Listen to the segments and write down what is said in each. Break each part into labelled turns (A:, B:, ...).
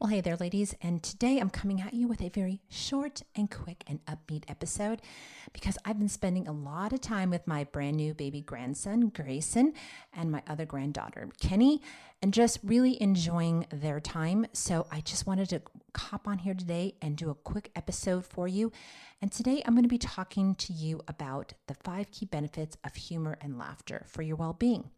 A: Well, hey there, ladies, and today I'm coming at you with a very short and quick and upbeat episode because I've been spending a lot of time with my brand new baby grandson, Grayson, and my other granddaughter, Kenny, and just really enjoying their time. So I just wanted to hop on here today and do a quick episode for you. And today I'm going to be talking to you about the five key benefits of humor and laughter for your well being.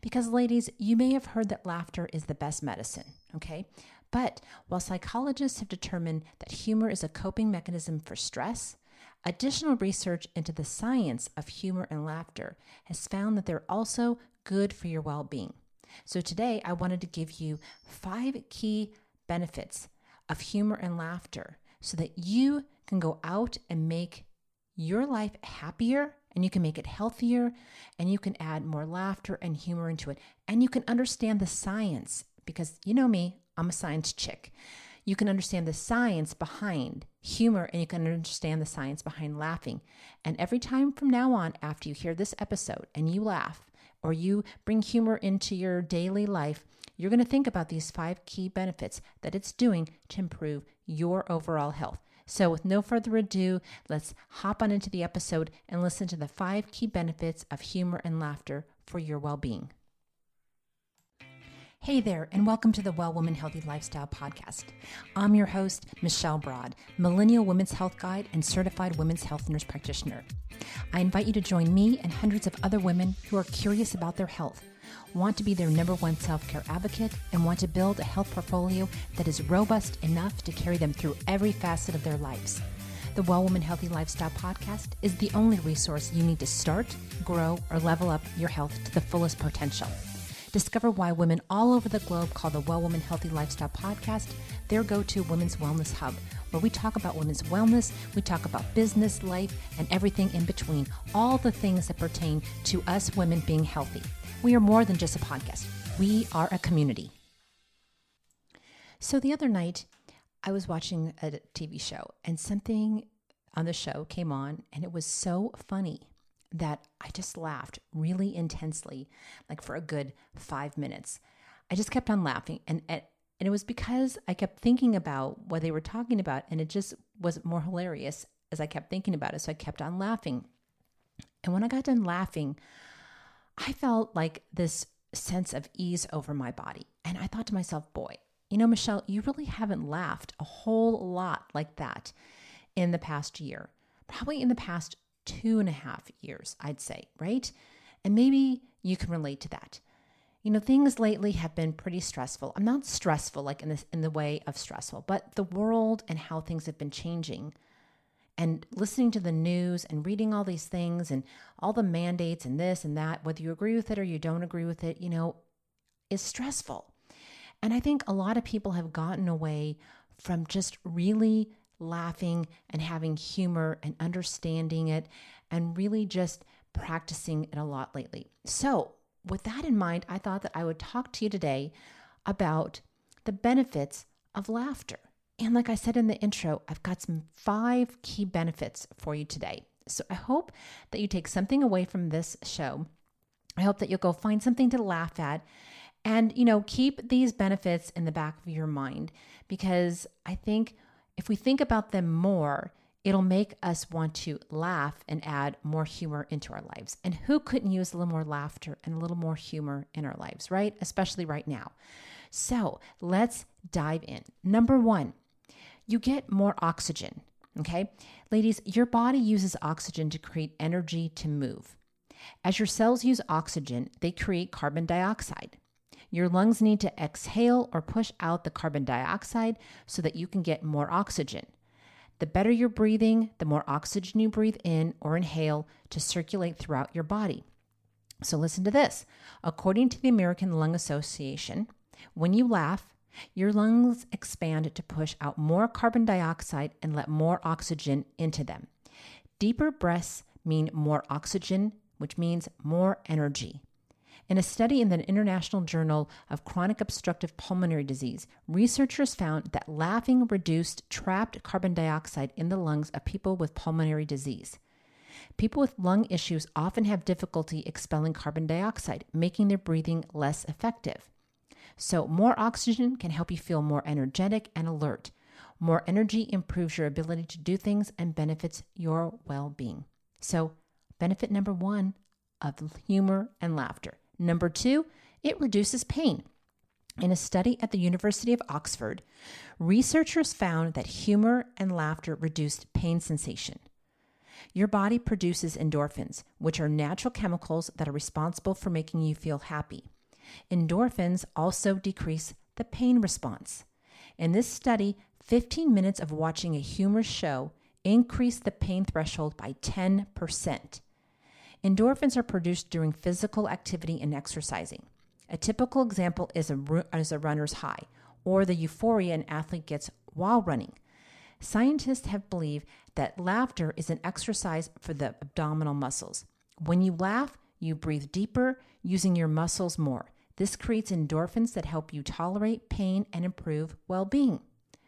A: Because, ladies, you may have heard that laughter is the best medicine, okay? But while psychologists have determined that humor is a coping mechanism for stress, additional research into the science of humor and laughter has found that they're also good for your well being. So today I wanted to give you five key benefits of humor and laughter so that you can go out and make your life happier and you can make it healthier and you can add more laughter and humor into it and you can understand the science because you know me, I'm a science chick. You can understand the science behind humor and you can understand the science behind laughing. And every time from now on, after you hear this episode and you laugh or you bring humor into your daily life, you're going to think about these five key benefits that it's doing to improve your overall health. So, with no further ado, let's hop on into the episode and listen to the five key benefits of humor and laughter for your well being. Hey there, and welcome to the Well Woman Healthy Lifestyle Podcast. I'm your host, Michelle Broad, Millennial Women's Health Guide and Certified Women's Health Nurse Practitioner. I invite you to join me and hundreds of other women who are curious about their health, want to be their number one self care advocate, and want to build a health portfolio that is robust enough to carry them through every facet of their lives. The Well Woman Healthy Lifestyle Podcast is the only resource you need to start, grow, or level up your health to the fullest potential. Discover why women all over the globe call the Well Woman Healthy Lifestyle podcast their go to women's wellness hub, where we talk about women's wellness, we talk about business, life, and everything in between, all the things that pertain to us women being healthy. We are more than just a podcast, we are a community. So the other night, I was watching a TV show, and something on the show came on, and it was so funny that I just laughed really intensely, like for a good five minutes. I just kept on laughing. And, and, and it was because I kept thinking about what they were talking about, and it just was more hilarious as I kept thinking about it. So I kept on laughing. And when I got done laughing, I felt like this sense of ease over my body. And I thought to myself, boy, you know, Michelle, you really haven't laughed a whole lot like that in the past year. Probably in the past two and a half years, I'd say, right? And maybe you can relate to that. You know, things lately have been pretty stressful. I'm not stressful like in this in the way of stressful, but the world and how things have been changing and listening to the news and reading all these things and all the mandates and this and that, whether you agree with it or you don't agree with it, you know, is stressful. And I think a lot of people have gotten away from just really laughing and having humor and understanding it and really just practicing it a lot lately. So, with that in mind, I thought that I would talk to you today about the benefits of laughter. And like I said in the intro, I've got some five key benefits for you today. So I hope that you take something away from this show. I hope that you'll go find something to laugh at and, you know, keep these benefits in the back of your mind because I think if we think about them more, it'll make us want to laugh and add more humor into our lives. And who couldn't use a little more laughter and a little more humor in our lives, right? Especially right now. So let's dive in. Number one, you get more oxygen. Okay. Ladies, your body uses oxygen to create energy to move. As your cells use oxygen, they create carbon dioxide. Your lungs need to exhale or push out the carbon dioxide so that you can get more oxygen. The better you're breathing, the more oxygen you breathe in or inhale to circulate throughout your body. So, listen to this. According to the American Lung Association, when you laugh, your lungs expand to push out more carbon dioxide and let more oxygen into them. Deeper breaths mean more oxygen, which means more energy. In a study in the International Journal of Chronic Obstructive Pulmonary Disease, researchers found that laughing reduced trapped carbon dioxide in the lungs of people with pulmonary disease. People with lung issues often have difficulty expelling carbon dioxide, making their breathing less effective. So, more oxygen can help you feel more energetic and alert. More energy improves your ability to do things and benefits your well being. So, benefit number one of humor and laughter. Number two, it reduces pain. In a study at the University of Oxford, researchers found that humor and laughter reduced pain sensation. Your body produces endorphins, which are natural chemicals that are responsible for making you feel happy. Endorphins also decrease the pain response. In this study, 15 minutes of watching a humorous show increased the pain threshold by 10%. Endorphins are produced during physical activity and exercising. A typical example is a, is a runner's high or the euphoria an athlete gets while running. Scientists have believed that laughter is an exercise for the abdominal muscles. When you laugh, you breathe deeper, using your muscles more. This creates endorphins that help you tolerate pain and improve well being.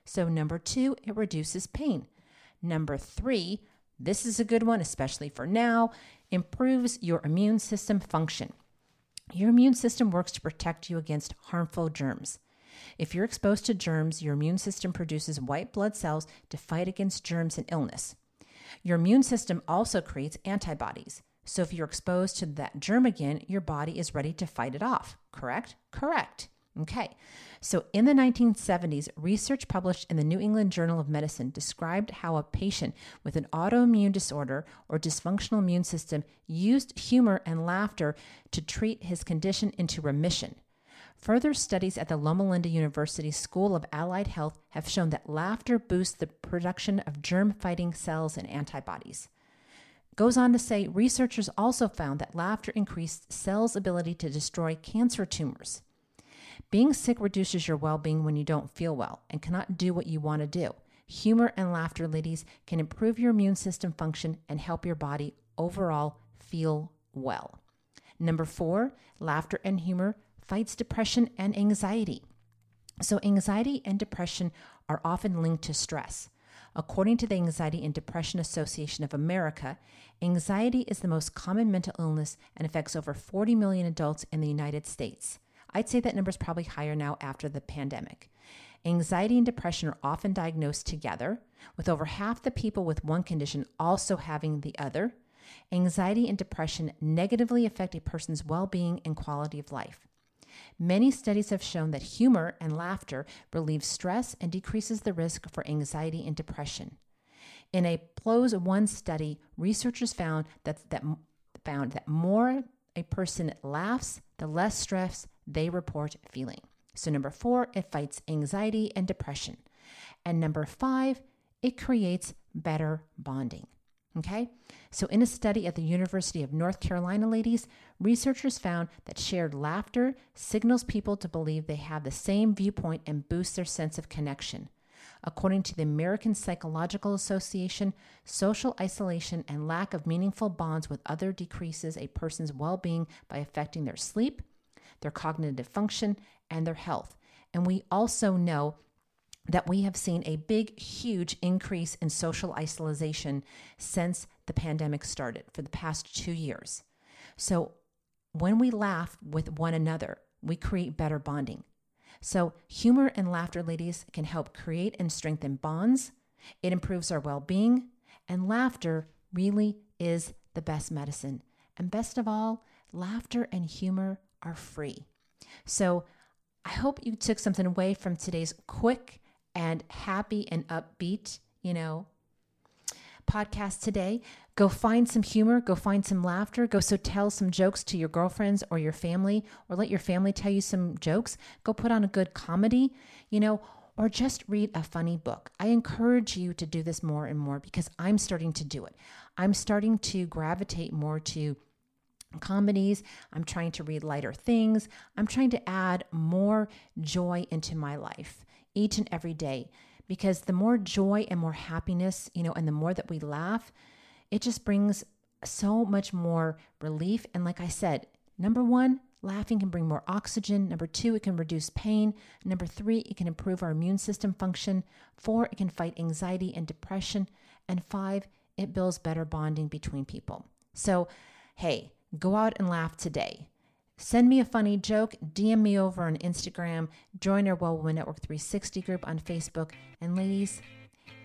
A: So, number two, it reduces pain. Number three, this is a good one, especially for now, improves your immune system function. Your immune system works to protect you against harmful germs. If you're exposed to germs, your immune system produces white blood cells to fight against germs and illness. Your immune system also creates antibodies. So if you're exposed to that germ again, your body is ready to fight it off. Correct? Correct. Okay. So in the 1970s, research published in the New England Journal of Medicine described how a patient with an autoimmune disorder or dysfunctional immune system used humor and laughter to treat his condition into remission. Further studies at the Loma Linda University School of Allied Health have shown that laughter boosts the production of germ fighting cells and antibodies. Goes on to say researchers also found that laughter increased cells' ability to destroy cancer tumors. Being sick reduces your well being when you don't feel well and cannot do what you want to do. Humor and laughter, ladies, can improve your immune system function and help your body overall feel well. Number four, laughter and humor fights depression and anxiety. So, anxiety and depression are often linked to stress. According to the Anxiety and Depression Association of America, anxiety is the most common mental illness and affects over 40 million adults in the United States. I'd say that number is probably higher now after the pandemic. Anxiety and depression are often diagnosed together, with over half the people with one condition also having the other. Anxiety and depression negatively affect a person's well being and quality of life. Many studies have shown that humor and laughter relieves stress and decreases the risk for anxiety and depression. In a PLOS One study, researchers found that, that found that more a person laughs, the less stress they report feeling. So number 4, it fights anxiety and depression. And number 5, it creates better bonding. Okay? So, in a study at the University of North Carolina, ladies, researchers found that shared laughter signals people to believe they have the same viewpoint and boosts their sense of connection. According to the American Psychological Association, social isolation and lack of meaningful bonds with other decreases a person's well being by affecting their sleep, their cognitive function, and their health. And we also know that we have seen a big, huge increase in social isolation since the pandemic started for the past two years. So, when we laugh with one another, we create better bonding. So, humor and laughter, ladies, can help create and strengthen bonds. It improves our well being, and laughter really is the best medicine. And best of all, laughter and humor are free. So, I hope you took something away from today's quick and happy and upbeat, you know, podcast today. Go find some humor, go find some laughter, go so tell some jokes to your girlfriends or your family, or let your family tell you some jokes. Go put on a good comedy, you know, or just read a funny book. I encourage you to do this more and more because I'm starting to do it. I'm starting to gravitate more to comedies. I'm trying to read lighter things. I'm trying to add more joy into my life each and every day because the more joy and more happiness, you know, and the more that we laugh, it just brings so much more relief. And like I said, number one, laughing can bring more oxygen. Number two, it can reduce pain. Number three, it can improve our immune system function. Four, it can fight anxiety and depression. And five, it builds better bonding between people. So, hey, go out and laugh today. Send me a funny joke, DM me over on Instagram, join our Well Woman Network 360 group on Facebook. And ladies,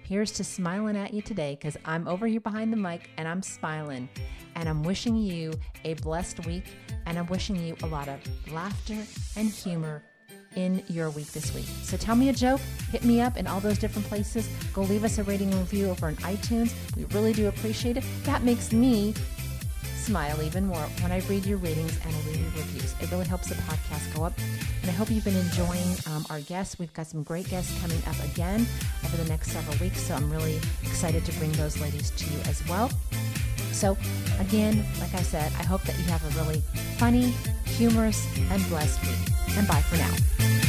A: here's to smiling at you today because I'm over here behind the mic and I'm smiling. And I'm wishing you a blessed week and I'm wishing you a lot of laughter and humor in your week this week. So tell me a joke, hit me up in all those different places. Go leave us a rating and review over on iTunes. We really do appreciate it. That makes me smile even more when I read your ratings and I read your reviews. It really helps the podcast go up. And I hope you've been enjoying um, our guests. We've got some great guests coming up again over the next several weeks. So I'm really excited to bring those ladies to you as well. So, again, like I said, I hope that you have a really funny, humorous, and blessed week. And bye for now.